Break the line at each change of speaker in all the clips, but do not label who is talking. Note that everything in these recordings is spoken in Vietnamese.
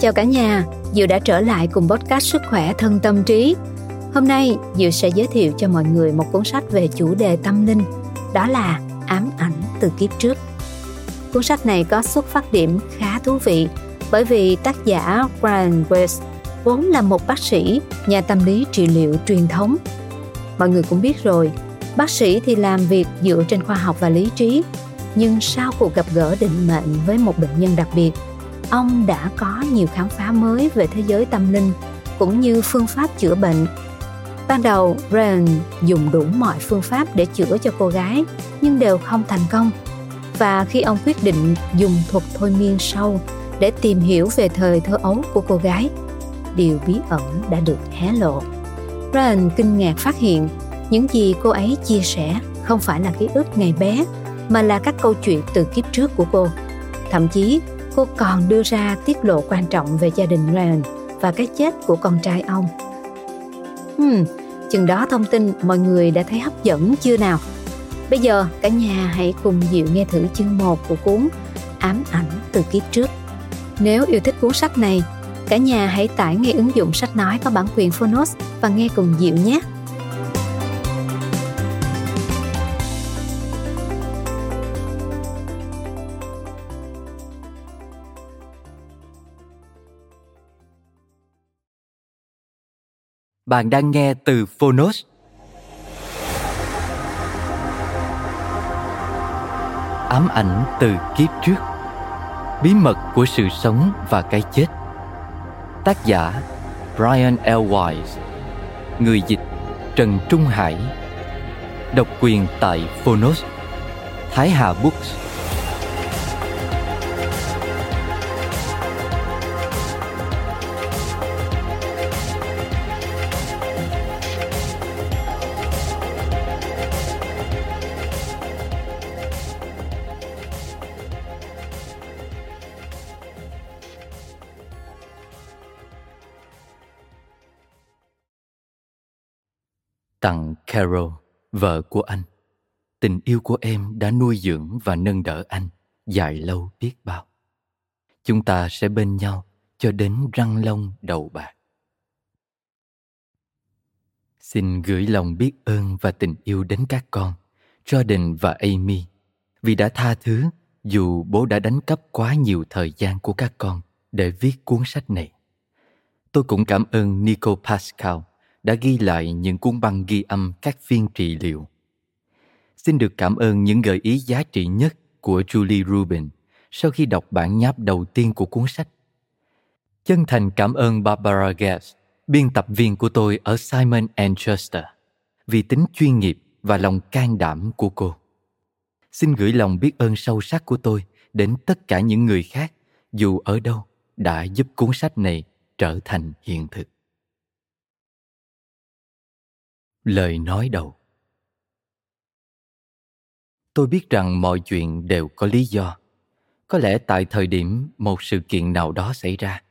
Chào cả nhà, Diệu đã trở lại cùng podcast Sức khỏe thân tâm trí. Hôm nay, Diệu sẽ giới thiệu cho mọi người một cuốn sách về chủ đề tâm linh, đó là Ám ảnh từ kiếp trước. Cuốn sách này có xuất phát điểm khá thú vị bởi vì tác giả Brian Weiss vốn là một bác sĩ, nhà tâm lý trị liệu truyền thống. Mọi người cũng biết rồi, bác sĩ thì làm việc dựa trên khoa học và lý trí, nhưng sau cuộc gặp gỡ định mệnh với một bệnh nhân đặc biệt – ông đã có nhiều khám phá mới về thế giới tâm linh cũng như phương pháp chữa bệnh. Ban đầu, Brian dùng đủ mọi phương pháp để chữa cho cô gái nhưng đều không thành công. Và khi ông quyết định dùng thuật thôi miên sâu để tìm hiểu về thời thơ ấu của cô gái, điều bí ẩn đã được hé lộ. Brian kinh ngạc phát hiện những gì cô ấy chia sẻ không phải là ký ức ngày bé mà là các câu chuyện từ kiếp trước của cô. Thậm chí cô còn đưa ra tiết lộ quan trọng về gia đình Ryan và cái chết của con trai ông. Hmm, chừng đó thông tin mọi người đã thấy hấp dẫn chưa nào? Bây giờ cả nhà hãy cùng Diệu nghe thử chương 1 của cuốn Ám ảnh từ kiếp trước. Nếu yêu thích cuốn sách này, cả nhà hãy tải ngay ứng dụng sách nói có bản quyền Phonos và nghe cùng Diệu nhé.
Bạn đang nghe từ Phonos. Ám ảnh từ kiếp trước. Bí mật của sự sống và cái chết. Tác giả Brian L. Wise. Người dịch Trần Trung Hải. Độc quyền tại Phonos. Thái Hà Books. Tặng Carol, vợ của anh. Tình yêu của em đã nuôi dưỡng và nâng đỡ anh dài lâu biết bao. Chúng ta sẽ bên nhau cho đến răng lông đầu bạc. Xin gửi lòng biết ơn và tình yêu đến các con, Jordan và Amy, vì đã tha thứ dù bố đã đánh cắp quá nhiều thời gian của các con để viết cuốn sách này. Tôi cũng cảm ơn Nico Pascal đã ghi lại những cuốn băng ghi âm các phiên trị liệu. Xin được cảm ơn những gợi ý giá trị nhất của Julie Rubin sau khi đọc bản nháp đầu tiên của cuốn sách. Chân thành cảm ơn Barbara Guest, biên tập viên của tôi ở Simon Chester, vì tính chuyên nghiệp và lòng can đảm của cô. Xin gửi lòng biết ơn sâu sắc của tôi đến tất cả những người khác dù ở đâu đã giúp cuốn sách này trở thành hiện thực lời nói đầu. Tôi biết rằng mọi chuyện đều có lý do. Có lẽ tại thời điểm một sự kiện nào đó xảy ra,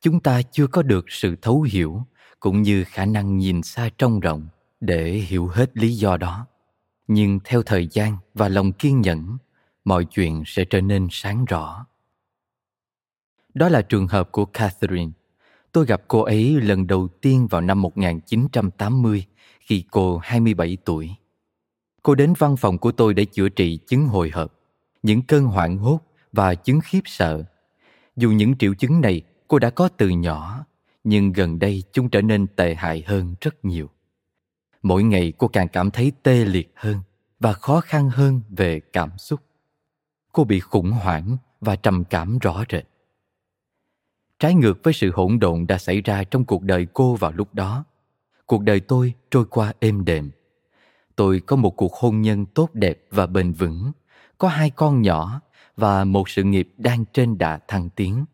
chúng ta chưa có được sự thấu hiểu cũng như khả năng nhìn xa trông rộng để hiểu hết lý do đó. Nhưng theo thời gian và lòng kiên nhẫn, mọi chuyện sẽ trở nên sáng rõ. Đó là trường hợp của Catherine. Tôi gặp cô ấy lần đầu tiên vào năm 1980 khi cô 27 tuổi. Cô đến văn phòng của tôi để chữa trị chứng hồi hộp, những cơn hoảng hốt và chứng khiếp sợ. Dù những triệu chứng này cô đã có từ nhỏ, nhưng gần đây chúng trở nên tệ hại hơn rất nhiều. Mỗi ngày cô càng cảm thấy tê liệt hơn và khó khăn hơn về cảm xúc. Cô bị khủng hoảng và trầm cảm rõ rệt. Trái ngược với sự hỗn độn đã xảy ra trong cuộc đời cô vào lúc đó, cuộc đời tôi trôi qua êm đềm. Tôi có một cuộc hôn nhân tốt đẹp và bền vững, có hai con nhỏ và một sự nghiệp đang trên đà thăng tiến.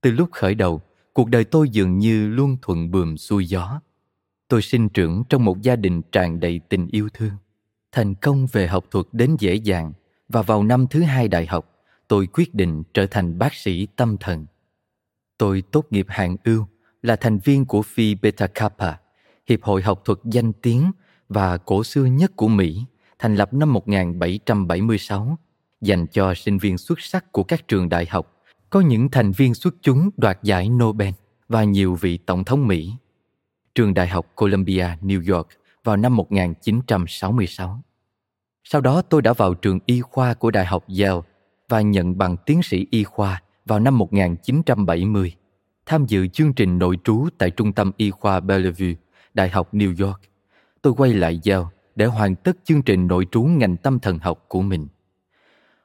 Từ lúc khởi đầu, cuộc đời tôi dường như luôn thuận buồm xuôi gió. Tôi sinh trưởng trong một gia đình tràn đầy tình yêu thương. Thành công về học thuật đến dễ dàng và vào năm thứ hai đại học, tôi quyết định trở thành bác sĩ tâm thần. Tôi tốt nghiệp hạng ưu là thành viên của Phi Beta Kappa, hiệp hội học thuật danh tiếng và cổ xưa nhất của Mỹ, thành lập năm 1776, dành cho sinh viên xuất sắc của các trường đại học có những thành viên xuất chúng đoạt giải Nobel và nhiều vị tổng thống Mỹ. Trường Đại học Columbia, New York vào năm 1966. Sau đó tôi đã vào trường y khoa của Đại học Yale và nhận bằng tiến sĩ y khoa vào năm 1970, tham dự chương trình nội trú tại Trung tâm Y khoa Bellevue, Đại học New York. Tôi quay lại giao để hoàn tất chương trình nội trú ngành tâm thần học của mình.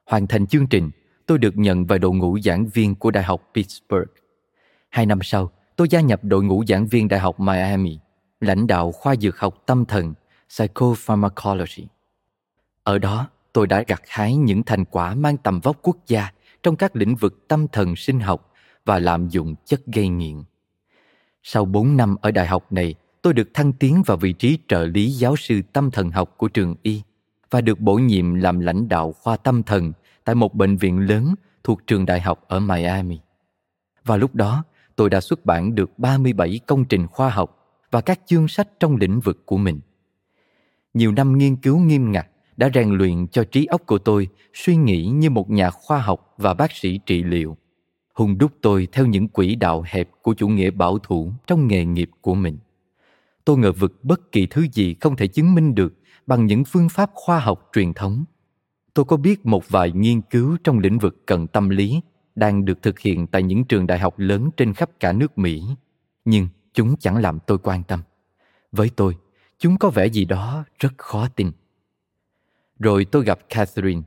Hoàn thành chương trình, tôi được nhận vào đội ngũ giảng viên của Đại học Pittsburgh. Hai năm sau, tôi gia nhập đội ngũ giảng viên Đại học Miami, lãnh đạo khoa dược học tâm thần, Psychopharmacology. Ở đó, tôi đã gặt hái những thành quả mang tầm vóc quốc gia trong các lĩnh vực tâm thần sinh học và lạm dụng chất gây nghiện. Sau 4 năm ở đại học này, tôi được thăng tiến vào vị trí trợ lý giáo sư tâm thần học của trường y và được bổ nhiệm làm lãnh đạo khoa tâm thần tại một bệnh viện lớn thuộc trường đại học ở Miami. Và lúc đó, tôi đã xuất bản được 37 công trình khoa học và các chương sách trong lĩnh vực của mình. Nhiều năm nghiên cứu nghiêm ngặt đã rèn luyện cho trí óc của tôi suy nghĩ như một nhà khoa học và bác sĩ trị liệu hùng đúc tôi theo những quỹ đạo hẹp của chủ nghĩa bảo thủ trong nghề nghiệp của mình. Tôi ngờ vực bất kỳ thứ gì không thể chứng minh được bằng những phương pháp khoa học truyền thống. Tôi có biết một vài nghiên cứu trong lĩnh vực cận tâm lý đang được thực hiện tại những trường đại học lớn trên khắp cả nước mỹ nhưng chúng chẳng làm tôi quan tâm. Với tôi chúng có vẻ gì đó rất khó tin. Rồi tôi gặp Catherine.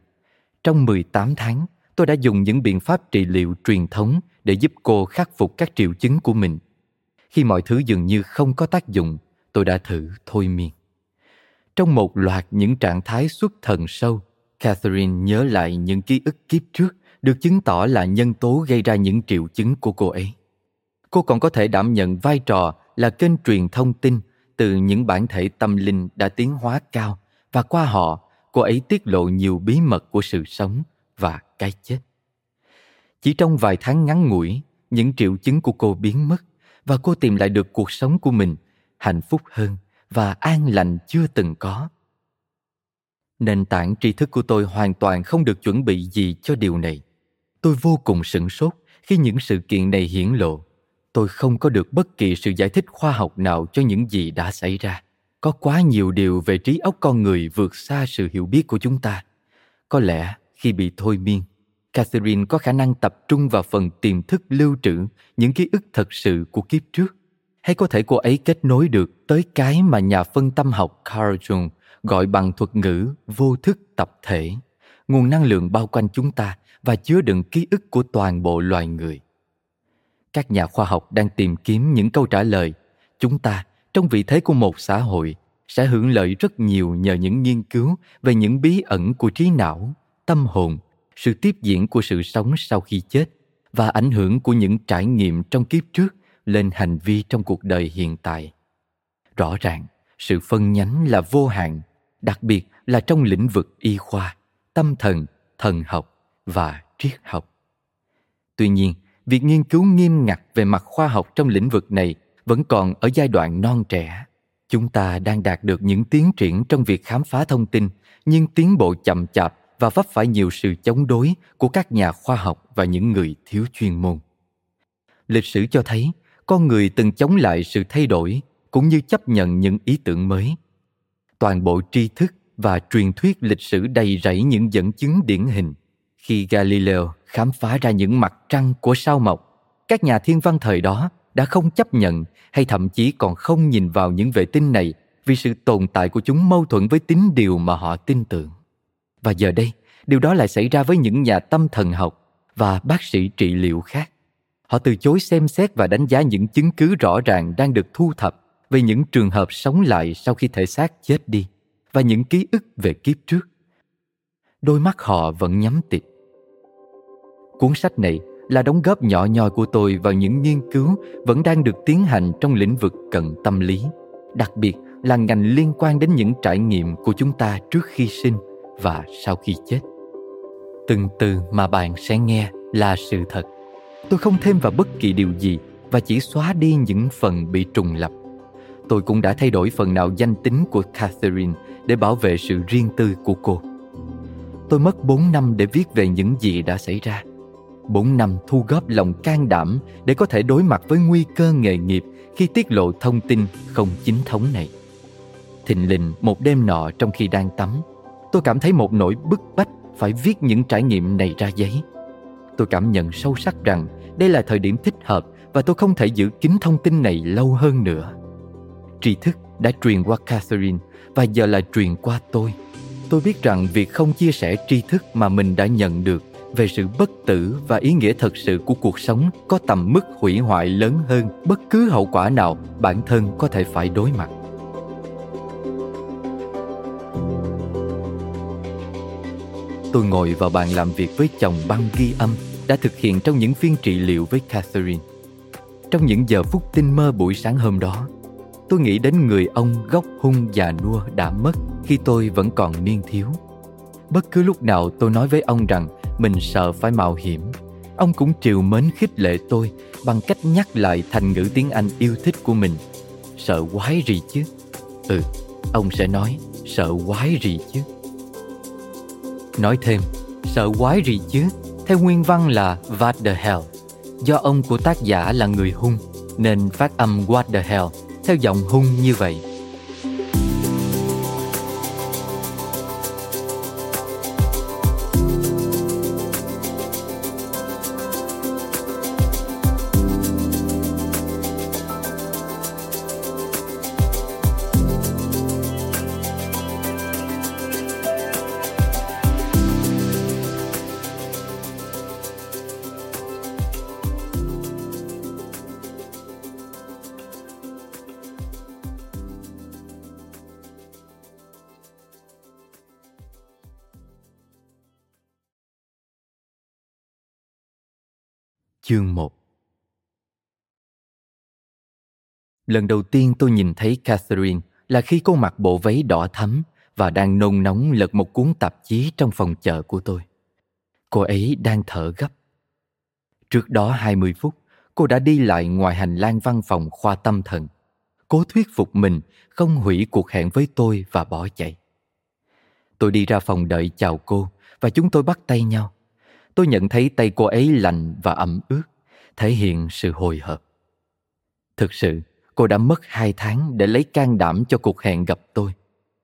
Trong 18 tháng, tôi đã dùng những biện pháp trị liệu truyền thống để giúp cô khắc phục các triệu chứng của mình. Khi mọi thứ dường như không có tác dụng, tôi đã thử thôi miên. Trong một loạt những trạng thái xuất thần sâu, Catherine nhớ lại những ký ức kiếp trước được chứng tỏ là nhân tố gây ra những triệu chứng của cô ấy. Cô còn có thể đảm nhận vai trò là kênh truyền thông tin từ những bản thể tâm linh đã tiến hóa cao và qua họ cô ấy tiết lộ nhiều bí mật của sự sống và cái chết. Chỉ trong vài tháng ngắn ngủi, những triệu chứng của cô biến mất và cô tìm lại được cuộc sống của mình hạnh phúc hơn và an lành chưa từng có. Nền tảng tri thức của tôi hoàn toàn không được chuẩn bị gì cho điều này. Tôi vô cùng sửng sốt khi những sự kiện này hiển lộ. Tôi không có được bất kỳ sự giải thích khoa học nào cho những gì đã xảy ra có quá nhiều điều về trí óc con người vượt xa sự hiểu biết của chúng ta có lẽ khi bị thôi miên catherine có khả năng tập trung vào phần tiềm thức lưu trữ những ký ức thật sự của kiếp trước hay có thể cô ấy kết nối được tới cái mà nhà phân tâm học Carl Jung gọi bằng thuật ngữ vô thức tập thể, nguồn năng lượng bao quanh chúng ta và chứa đựng ký ức của toàn bộ loài người. Các nhà khoa học đang tìm kiếm những câu trả lời. Chúng ta trong vị thế của một xã hội sẽ hưởng lợi rất nhiều nhờ những nghiên cứu về những bí ẩn của trí não tâm hồn, sự tiếp diễn của sự sống sau khi chết và ảnh hưởng của những trải nghiệm trong kiếp trước lên hành vi trong cuộc đời hiện tại. Rõ ràng, sự phân nhánh là vô hạn, đặc biệt là trong lĩnh vực y khoa, tâm thần thần học và triết học. Tuy nhiên, việc nghiên cứu nghiêm ngặt về mặt khoa học trong lĩnh vực này vẫn còn ở giai đoạn non trẻ. Chúng ta đang đạt được những tiến triển trong việc khám phá thông tin, nhưng tiến bộ chậm chạp và vấp phải nhiều sự chống đối của các nhà khoa học và những người thiếu chuyên môn. Lịch sử cho thấy, con người từng chống lại sự thay đổi cũng như chấp nhận những ý tưởng mới. Toàn bộ tri thức và truyền thuyết lịch sử đầy rẫy những dẫn chứng điển hình. Khi galileo khám phá ra những mặt trăng của sao mộc, các nhà thiên văn thời đó đã không chấp nhận hay thậm chí còn không nhìn vào những vệ tinh này vì sự tồn tại của chúng mâu thuẫn với tính điều mà họ tin tưởng. Và giờ đây, điều đó lại xảy ra với những nhà tâm thần học và bác sĩ trị liệu khác. Họ từ chối xem xét và đánh giá những chứng cứ rõ ràng đang được thu thập về những trường hợp sống lại sau khi thể xác chết đi và những ký ức về kiếp trước. Đôi mắt họ vẫn nhắm tịt. Cuốn sách này là đóng góp nhỏ nhoi của tôi vào những nghiên cứu vẫn đang được tiến hành trong lĩnh vực cận tâm lý, đặc biệt là ngành liên quan đến những trải nghiệm của chúng ta trước khi sinh và sau khi chết. Từng từ mà bạn sẽ nghe là sự thật. Tôi không thêm vào bất kỳ điều gì và chỉ xóa đi những phần bị trùng lập. Tôi cũng đã thay đổi phần nào danh tính của Catherine để bảo vệ sự riêng tư của cô. Tôi mất 4 năm để viết về những gì đã xảy ra 4 năm thu góp lòng can đảm để có thể đối mặt với nguy cơ nghề nghiệp khi tiết lộ thông tin không chính thống này. Thình lình một đêm nọ trong khi đang tắm, tôi cảm thấy một nỗi bức bách phải viết những trải nghiệm này ra giấy. Tôi cảm nhận sâu sắc rằng đây là thời điểm thích hợp và tôi không thể giữ kín thông tin này lâu hơn nữa. Tri thức đã truyền qua Catherine và giờ là truyền qua tôi. Tôi biết rằng việc không chia sẻ tri thức mà mình đã nhận được về sự bất tử và ý nghĩa thật sự của cuộc sống có tầm mức hủy hoại lớn hơn bất cứ hậu quả nào bản thân có thể phải đối mặt. Tôi ngồi vào bàn làm việc với chồng băng ghi âm đã thực hiện trong những phiên trị liệu với Catherine. Trong những giờ phút tinh mơ buổi sáng hôm đó, tôi nghĩ đến người ông gốc hung già nua đã mất khi tôi vẫn còn niên thiếu. Bất cứ lúc nào tôi nói với ông rằng mình sợ phải mạo hiểm, ông cũng triều mến khích lệ tôi bằng cách nhắc lại thành ngữ tiếng Anh yêu thích của mình. Sợ quái gì chứ? Ừ, ông sẽ nói sợ quái gì chứ? Nói thêm, sợ quái gì chứ? Theo nguyên văn là What the hell. Do ông của tác giả là người hung, nên phát âm What the hell theo giọng hung như vậy. Chương 1 Lần đầu tiên tôi nhìn thấy Catherine là khi cô mặc bộ váy đỏ thắm và đang nôn nóng lật một cuốn tạp chí trong phòng chợ của tôi. Cô ấy đang thở gấp. Trước đó 20 phút, cô đã đi lại ngoài hành lang văn phòng khoa tâm thần. Cố thuyết phục mình không hủy cuộc hẹn với tôi và bỏ chạy. Tôi đi ra phòng đợi chào cô và chúng tôi bắt tay nhau tôi nhận thấy tay cô ấy lạnh và ẩm ướt, thể hiện sự hồi hộp. Thực sự, cô đã mất hai tháng để lấy can đảm cho cuộc hẹn gặp tôi.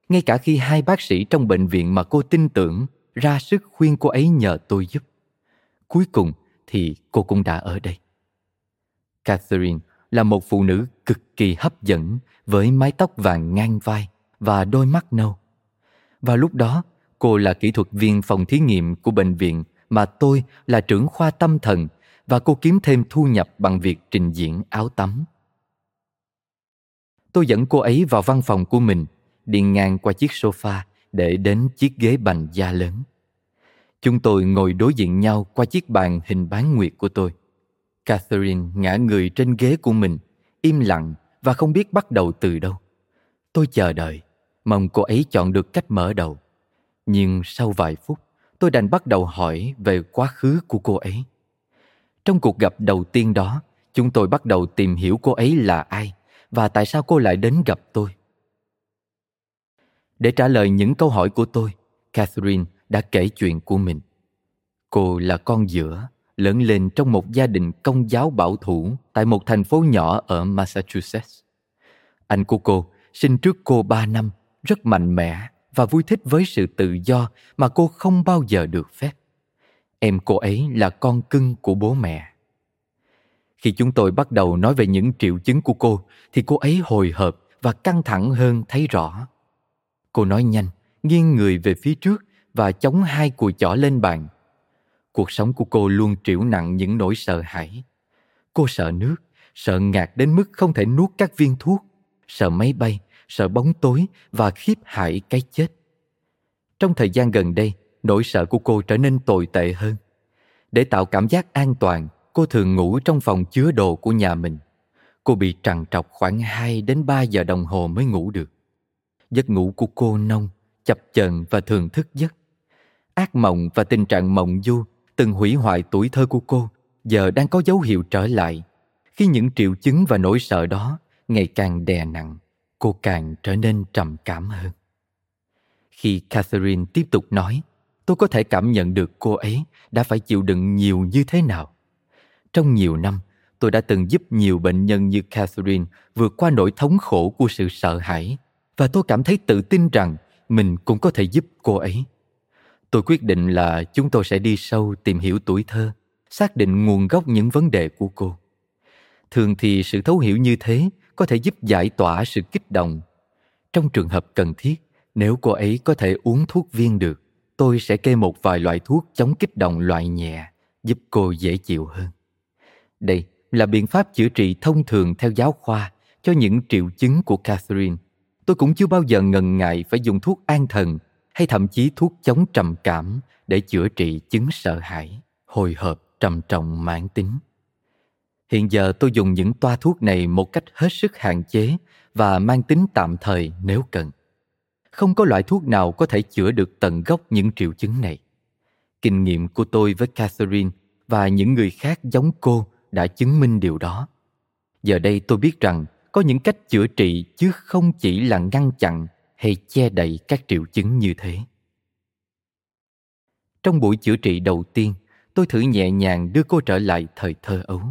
Ngay cả khi hai bác sĩ trong bệnh viện mà cô tin tưởng ra sức khuyên cô ấy nhờ tôi giúp. Cuối cùng thì cô cũng đã ở đây. Catherine là một phụ nữ cực kỳ hấp dẫn với mái tóc vàng ngang vai và đôi mắt nâu. Và lúc đó, cô là kỹ thuật viên phòng thí nghiệm của bệnh viện mà tôi là trưởng khoa tâm thần và cô kiếm thêm thu nhập bằng việc trình diễn áo tắm. Tôi dẫn cô ấy vào văn phòng của mình, đi ngang qua chiếc sofa để đến chiếc ghế bành da lớn. Chúng tôi ngồi đối diện nhau qua chiếc bàn hình bán nguyệt của tôi. Catherine ngã người trên ghế của mình, im lặng và không biết bắt đầu từ đâu. Tôi chờ đợi, mong cô ấy chọn được cách mở đầu. Nhưng sau vài phút, tôi đành bắt đầu hỏi về quá khứ của cô ấy. Trong cuộc gặp đầu tiên đó, chúng tôi bắt đầu tìm hiểu cô ấy là ai và tại sao cô lại đến gặp tôi. Để trả lời những câu hỏi của tôi, Catherine đã kể chuyện của mình. Cô là con giữa, lớn lên trong một gia đình công giáo bảo thủ tại một thành phố nhỏ ở Massachusetts. Anh của cô sinh trước cô 3 năm, rất mạnh mẽ và vui thích với sự tự do mà cô không bao giờ được phép. Em cô ấy là con cưng của bố mẹ. Khi chúng tôi bắt đầu nói về những triệu chứng của cô thì cô ấy hồi hộp và căng thẳng hơn thấy rõ. Cô nói nhanh, nghiêng người về phía trước và chống hai cùi chỏ lên bàn. Cuộc sống của cô luôn trĩu nặng những nỗi sợ hãi. Cô sợ nước, sợ ngạt đến mức không thể nuốt các viên thuốc, sợ máy bay, sợ bóng tối và khiếp hại cái chết. Trong thời gian gần đây, nỗi sợ của cô trở nên tồi tệ hơn. Để tạo cảm giác an toàn, cô thường ngủ trong phòng chứa đồ của nhà mình. Cô bị trằn trọc khoảng 2 đến 3 giờ đồng hồ mới ngủ được. Giấc ngủ của cô nông, chập chờn và thường thức giấc. Ác mộng và tình trạng mộng du từng hủy hoại tuổi thơ của cô giờ đang có dấu hiệu trở lại khi những triệu chứng và nỗi sợ đó ngày càng đè nặng cô càng trở nên trầm cảm hơn. Khi Catherine tiếp tục nói, tôi có thể cảm nhận được cô ấy đã phải chịu đựng nhiều như thế nào. Trong nhiều năm, tôi đã từng giúp nhiều bệnh nhân như Catherine vượt qua nỗi thống khổ của sự sợ hãi và tôi cảm thấy tự tin rằng mình cũng có thể giúp cô ấy. Tôi quyết định là chúng tôi sẽ đi sâu tìm hiểu tuổi thơ, xác định nguồn gốc những vấn đề của cô. Thường thì sự thấu hiểu như thế có thể giúp giải tỏa sự kích động. Trong trường hợp cần thiết, nếu cô ấy có thể uống thuốc viên được, tôi sẽ kê một vài loại thuốc chống kích động loại nhẹ, giúp cô dễ chịu hơn. Đây là biện pháp chữa trị thông thường theo giáo khoa cho những triệu chứng của Catherine. Tôi cũng chưa bao giờ ngần ngại phải dùng thuốc an thần hay thậm chí thuốc chống trầm cảm để chữa trị chứng sợ hãi, hồi hộp trầm trọng mãn tính. Hiện giờ tôi dùng những toa thuốc này một cách hết sức hạn chế và mang tính tạm thời nếu cần. Không có loại thuốc nào có thể chữa được tận gốc những triệu chứng này. Kinh nghiệm của tôi với Catherine và những người khác giống cô đã chứng minh điều đó. Giờ đây tôi biết rằng có những cách chữa trị chứ không chỉ là ngăn chặn hay che đậy các triệu chứng như thế. Trong buổi chữa trị đầu tiên, tôi thử nhẹ nhàng đưa cô trở lại thời thơ ấu.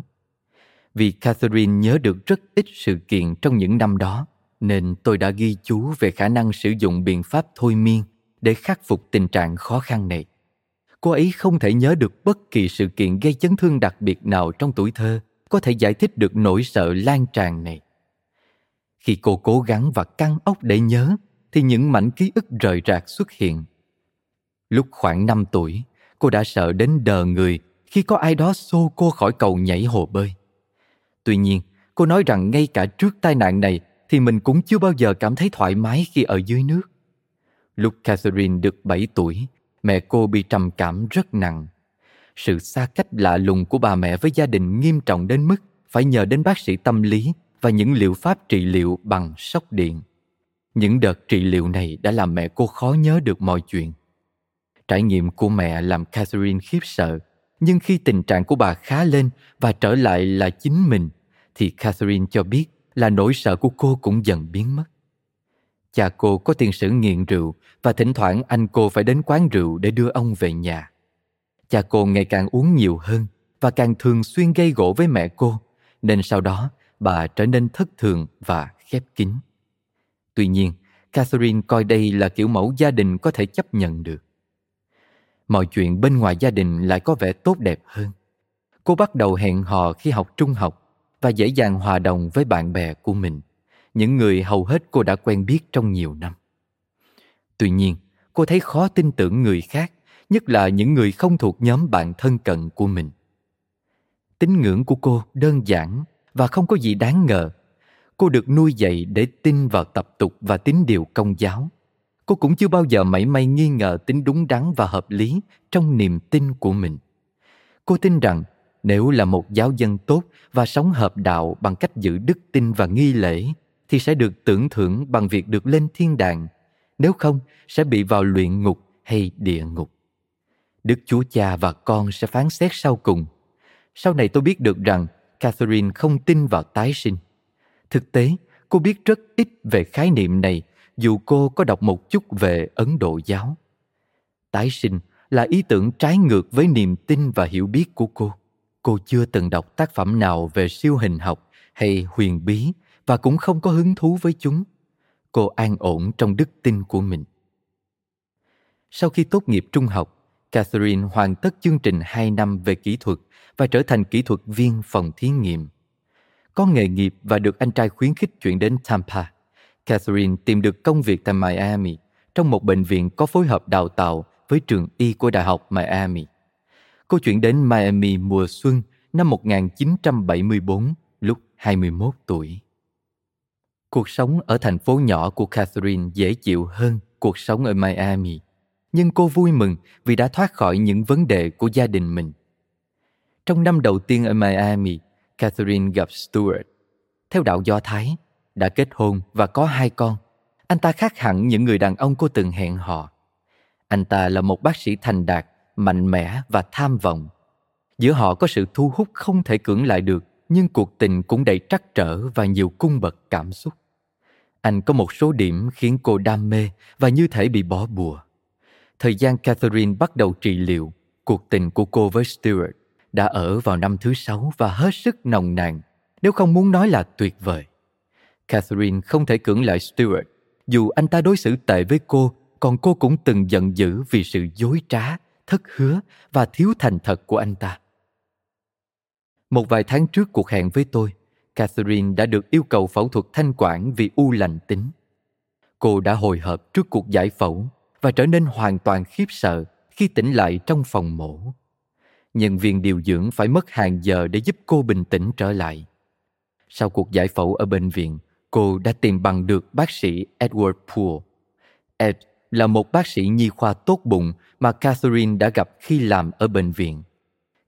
Vì Catherine nhớ được rất ít sự kiện trong những năm đó, nên tôi đã ghi chú về khả năng sử dụng biện pháp thôi miên để khắc phục tình trạng khó khăn này. Cô ấy không thể nhớ được bất kỳ sự kiện gây chấn thương đặc biệt nào trong tuổi thơ có thể giải thích được nỗi sợ lan tràn này. Khi cô cố gắng và căng óc để nhớ, thì những mảnh ký ức rời rạc xuất hiện. Lúc khoảng 5 tuổi, cô đã sợ đến đờ người khi có ai đó xô cô khỏi cầu nhảy hồ bơi. Tuy nhiên, cô nói rằng ngay cả trước tai nạn này thì mình cũng chưa bao giờ cảm thấy thoải mái khi ở dưới nước. Lúc Catherine được 7 tuổi, mẹ cô bị trầm cảm rất nặng. Sự xa cách lạ lùng của bà mẹ với gia đình nghiêm trọng đến mức phải nhờ đến bác sĩ tâm lý và những liệu pháp trị liệu bằng sốc điện. Những đợt trị liệu này đã làm mẹ cô khó nhớ được mọi chuyện. Trải nghiệm của mẹ làm Catherine khiếp sợ, nhưng khi tình trạng của bà khá lên và trở lại là chính mình, thì Catherine cho biết là nỗi sợ của cô cũng dần biến mất. Cha cô có tiền sử nghiện rượu và thỉnh thoảng anh cô phải đến quán rượu để đưa ông về nhà. Cha cô ngày càng uống nhiều hơn và càng thường xuyên gây gỗ với mẹ cô, nên sau đó bà trở nên thất thường và khép kín. Tuy nhiên, Catherine coi đây là kiểu mẫu gia đình có thể chấp nhận được. Mọi chuyện bên ngoài gia đình lại có vẻ tốt đẹp hơn. Cô bắt đầu hẹn hò khi học trung học và dễ dàng hòa đồng với bạn bè của mình, những người hầu hết cô đã quen biết trong nhiều năm. Tuy nhiên, cô thấy khó tin tưởng người khác, nhất là những người không thuộc nhóm bạn thân cận của mình. Tín ngưỡng của cô đơn giản và không có gì đáng ngờ cô được nuôi dạy để tin vào tập tục và tín điều công giáo cô cũng chưa bao giờ mảy may nghi ngờ tính đúng đắn và hợp lý trong niềm tin của mình. Cô tin rằng nếu là một giáo dân tốt và sống hợp đạo bằng cách giữ đức tin và nghi lễ thì sẽ được tưởng thưởng bằng việc được lên thiên đàng. Nếu không sẽ bị vào luyện ngục hay địa ngục. Đức chúa cha và con sẽ phán xét sau cùng. Sau này tôi biết được rằng catherine không tin vào tái sinh. Thực tế, cô biết rất ít về khái niệm này dù cô có đọc một chút về Ấn Độ giáo. Tái sinh là ý tưởng trái ngược với niềm tin và hiểu biết của cô. Cô chưa từng đọc tác phẩm nào về siêu hình học hay huyền bí và cũng không có hứng thú với chúng. Cô an ổn trong đức tin của mình. Sau khi tốt nghiệp trung học, Catherine hoàn tất chương trình 2 năm về kỹ thuật và trở thành kỹ thuật viên phòng thí nghiệm có nghề nghiệp và được anh trai khuyến khích chuyển đến Tampa. Catherine tìm được công việc tại Miami trong một bệnh viện có phối hợp đào tạo với trường y của Đại học Miami. Cô chuyển đến Miami mùa xuân năm 1974 lúc 21 tuổi. Cuộc sống ở thành phố nhỏ của Catherine dễ chịu hơn cuộc sống ở Miami, nhưng cô vui mừng vì đã thoát khỏi những vấn đề của gia đình mình. Trong năm đầu tiên ở Miami, Catherine gặp Stuart. Theo đạo Do Thái, đã kết hôn và có hai con. Anh ta khác hẳn những người đàn ông cô từng hẹn hò. Anh ta là một bác sĩ thành đạt, mạnh mẽ và tham vọng. Giữa họ có sự thu hút không thể cưỡng lại được, nhưng cuộc tình cũng đầy trắc trở và nhiều cung bậc cảm xúc. Anh có một số điểm khiến cô đam mê và như thể bị bỏ bùa. thời gian Catherine bắt đầu trị liệu, cuộc tình của cô với Stewart đã ở vào năm thứ sáu và hết sức nồng nàn, nếu không muốn nói là tuyệt vời. Catherine không thể cưỡng lại Stuart, dù anh ta đối xử tệ với cô, còn cô cũng từng giận dữ vì sự dối trá, thất hứa và thiếu thành thật của anh ta. Một vài tháng trước cuộc hẹn với tôi, Catherine đã được yêu cầu phẫu thuật thanh quản vì u lành tính. Cô đã hồi hộp trước cuộc giải phẫu và trở nên hoàn toàn khiếp sợ khi tỉnh lại trong phòng mổ. Nhân viên điều dưỡng phải mất hàng giờ để giúp cô bình tĩnh trở lại. Sau cuộc giải phẫu ở bệnh viện, cô đã tìm bằng được bác sĩ Edward Poole. Ed là một bác sĩ nhi khoa tốt bụng mà Catherine đã gặp khi làm ở bệnh viện.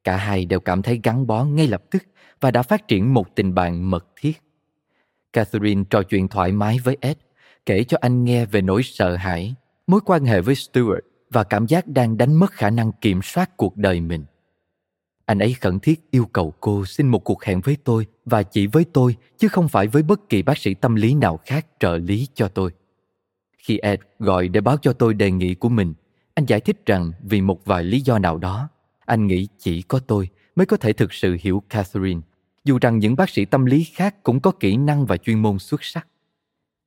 Cả hai đều cảm thấy gắn bó ngay lập tức và đã phát triển một tình bạn mật thiết. Catherine trò chuyện thoải mái với Ed, kể cho anh nghe về nỗi sợ hãi, mối quan hệ với Stuart và cảm giác đang đánh mất khả năng kiểm soát cuộc đời mình. Anh ấy khẩn thiết yêu cầu cô xin một cuộc hẹn với tôi và chỉ với tôi chứ không phải với bất kỳ bác sĩ tâm lý nào khác trợ lý cho tôi. Khi Ed gọi để báo cho tôi đề nghị của mình, anh giải thích rằng vì một vài lý do nào đó, anh nghĩ chỉ có tôi mới có thể thực sự hiểu Catherine, dù rằng những bác sĩ tâm lý khác cũng có kỹ năng và chuyên môn xuất sắc.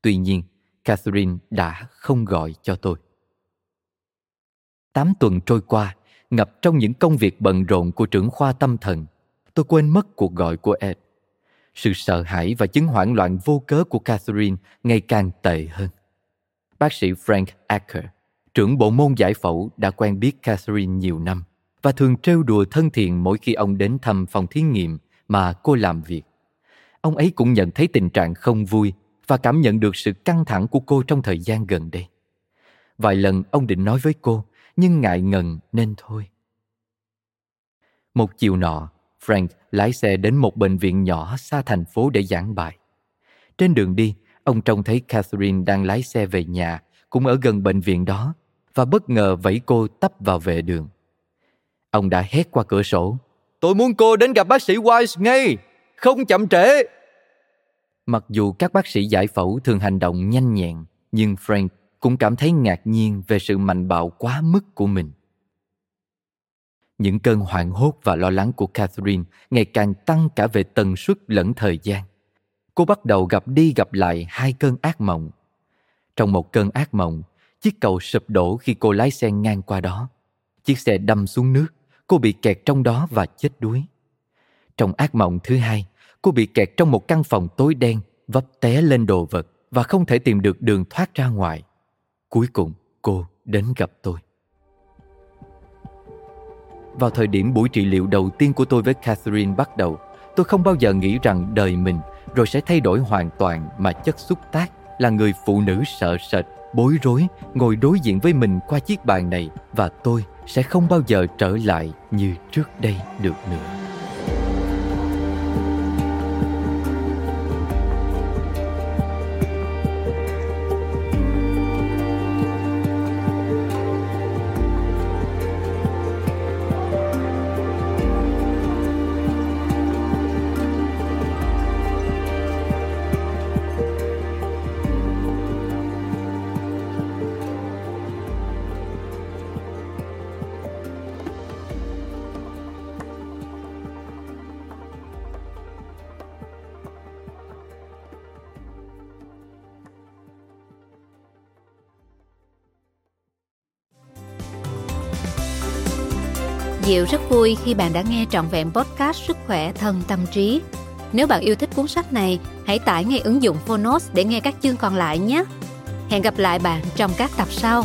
Tuy nhiên, Catherine đã không gọi cho tôi. Tám tuần trôi qua, ngập trong những công việc bận rộn của trưởng khoa tâm thần, tôi quên mất cuộc gọi của Ed. Sự sợ hãi và chứng hoảng loạn vô cớ của Catherine ngày càng tệ hơn. Bác sĩ Frank Acker, trưởng bộ môn giải phẫu đã quen biết Catherine nhiều năm và thường trêu đùa thân thiện mỗi khi ông đến thăm phòng thí nghiệm mà cô làm việc. Ông ấy cũng nhận thấy tình trạng không vui và cảm nhận được sự căng thẳng của cô trong thời gian gần đây. Vài lần ông định nói với cô, nhưng ngại ngần nên thôi. Một chiều nọ, Frank lái xe đến một bệnh viện nhỏ xa thành phố để giảng bài. Trên đường đi, ông trông thấy Catherine đang lái xe về nhà, cũng ở gần bệnh viện đó, và bất ngờ vẫy cô tấp vào vệ đường. Ông đã hét qua cửa sổ. Tôi muốn cô đến gặp bác sĩ Wise ngay, không chậm trễ. Mặc dù các bác sĩ giải phẫu thường hành động nhanh nhẹn, nhưng Frank cũng cảm thấy ngạc nhiên về sự mạnh bạo quá mức của mình. Những cơn hoảng hốt và lo lắng của Catherine ngày càng tăng cả về tần suất lẫn thời gian. Cô bắt đầu gặp đi gặp lại hai cơn ác mộng. Trong một cơn ác mộng, chiếc cầu sụp đổ khi cô lái xe ngang qua đó. Chiếc xe đâm xuống nước, cô bị kẹt trong đó và chết đuối. Trong ác mộng thứ hai, cô bị kẹt trong một căn phòng tối đen, vấp té lên đồ vật và không thể tìm được đường thoát ra ngoài. Cuối cùng, cô đến gặp tôi. Vào thời điểm buổi trị liệu đầu tiên của tôi với Catherine bắt đầu, tôi không bao giờ nghĩ rằng đời mình rồi sẽ thay đổi hoàn toàn mà chất xúc tác là người phụ nữ sợ sệt, bối rối, ngồi đối diện với mình qua chiếc bàn này và tôi sẽ không bao giờ trở lại như trước đây được nữa.
Diệu rất vui khi bạn đã nghe trọn vẹn podcast Sức khỏe thân tâm trí. Nếu bạn yêu thích cuốn sách này, hãy tải ngay ứng dụng Phonos để nghe các chương còn lại nhé. Hẹn gặp lại bạn trong các tập sau.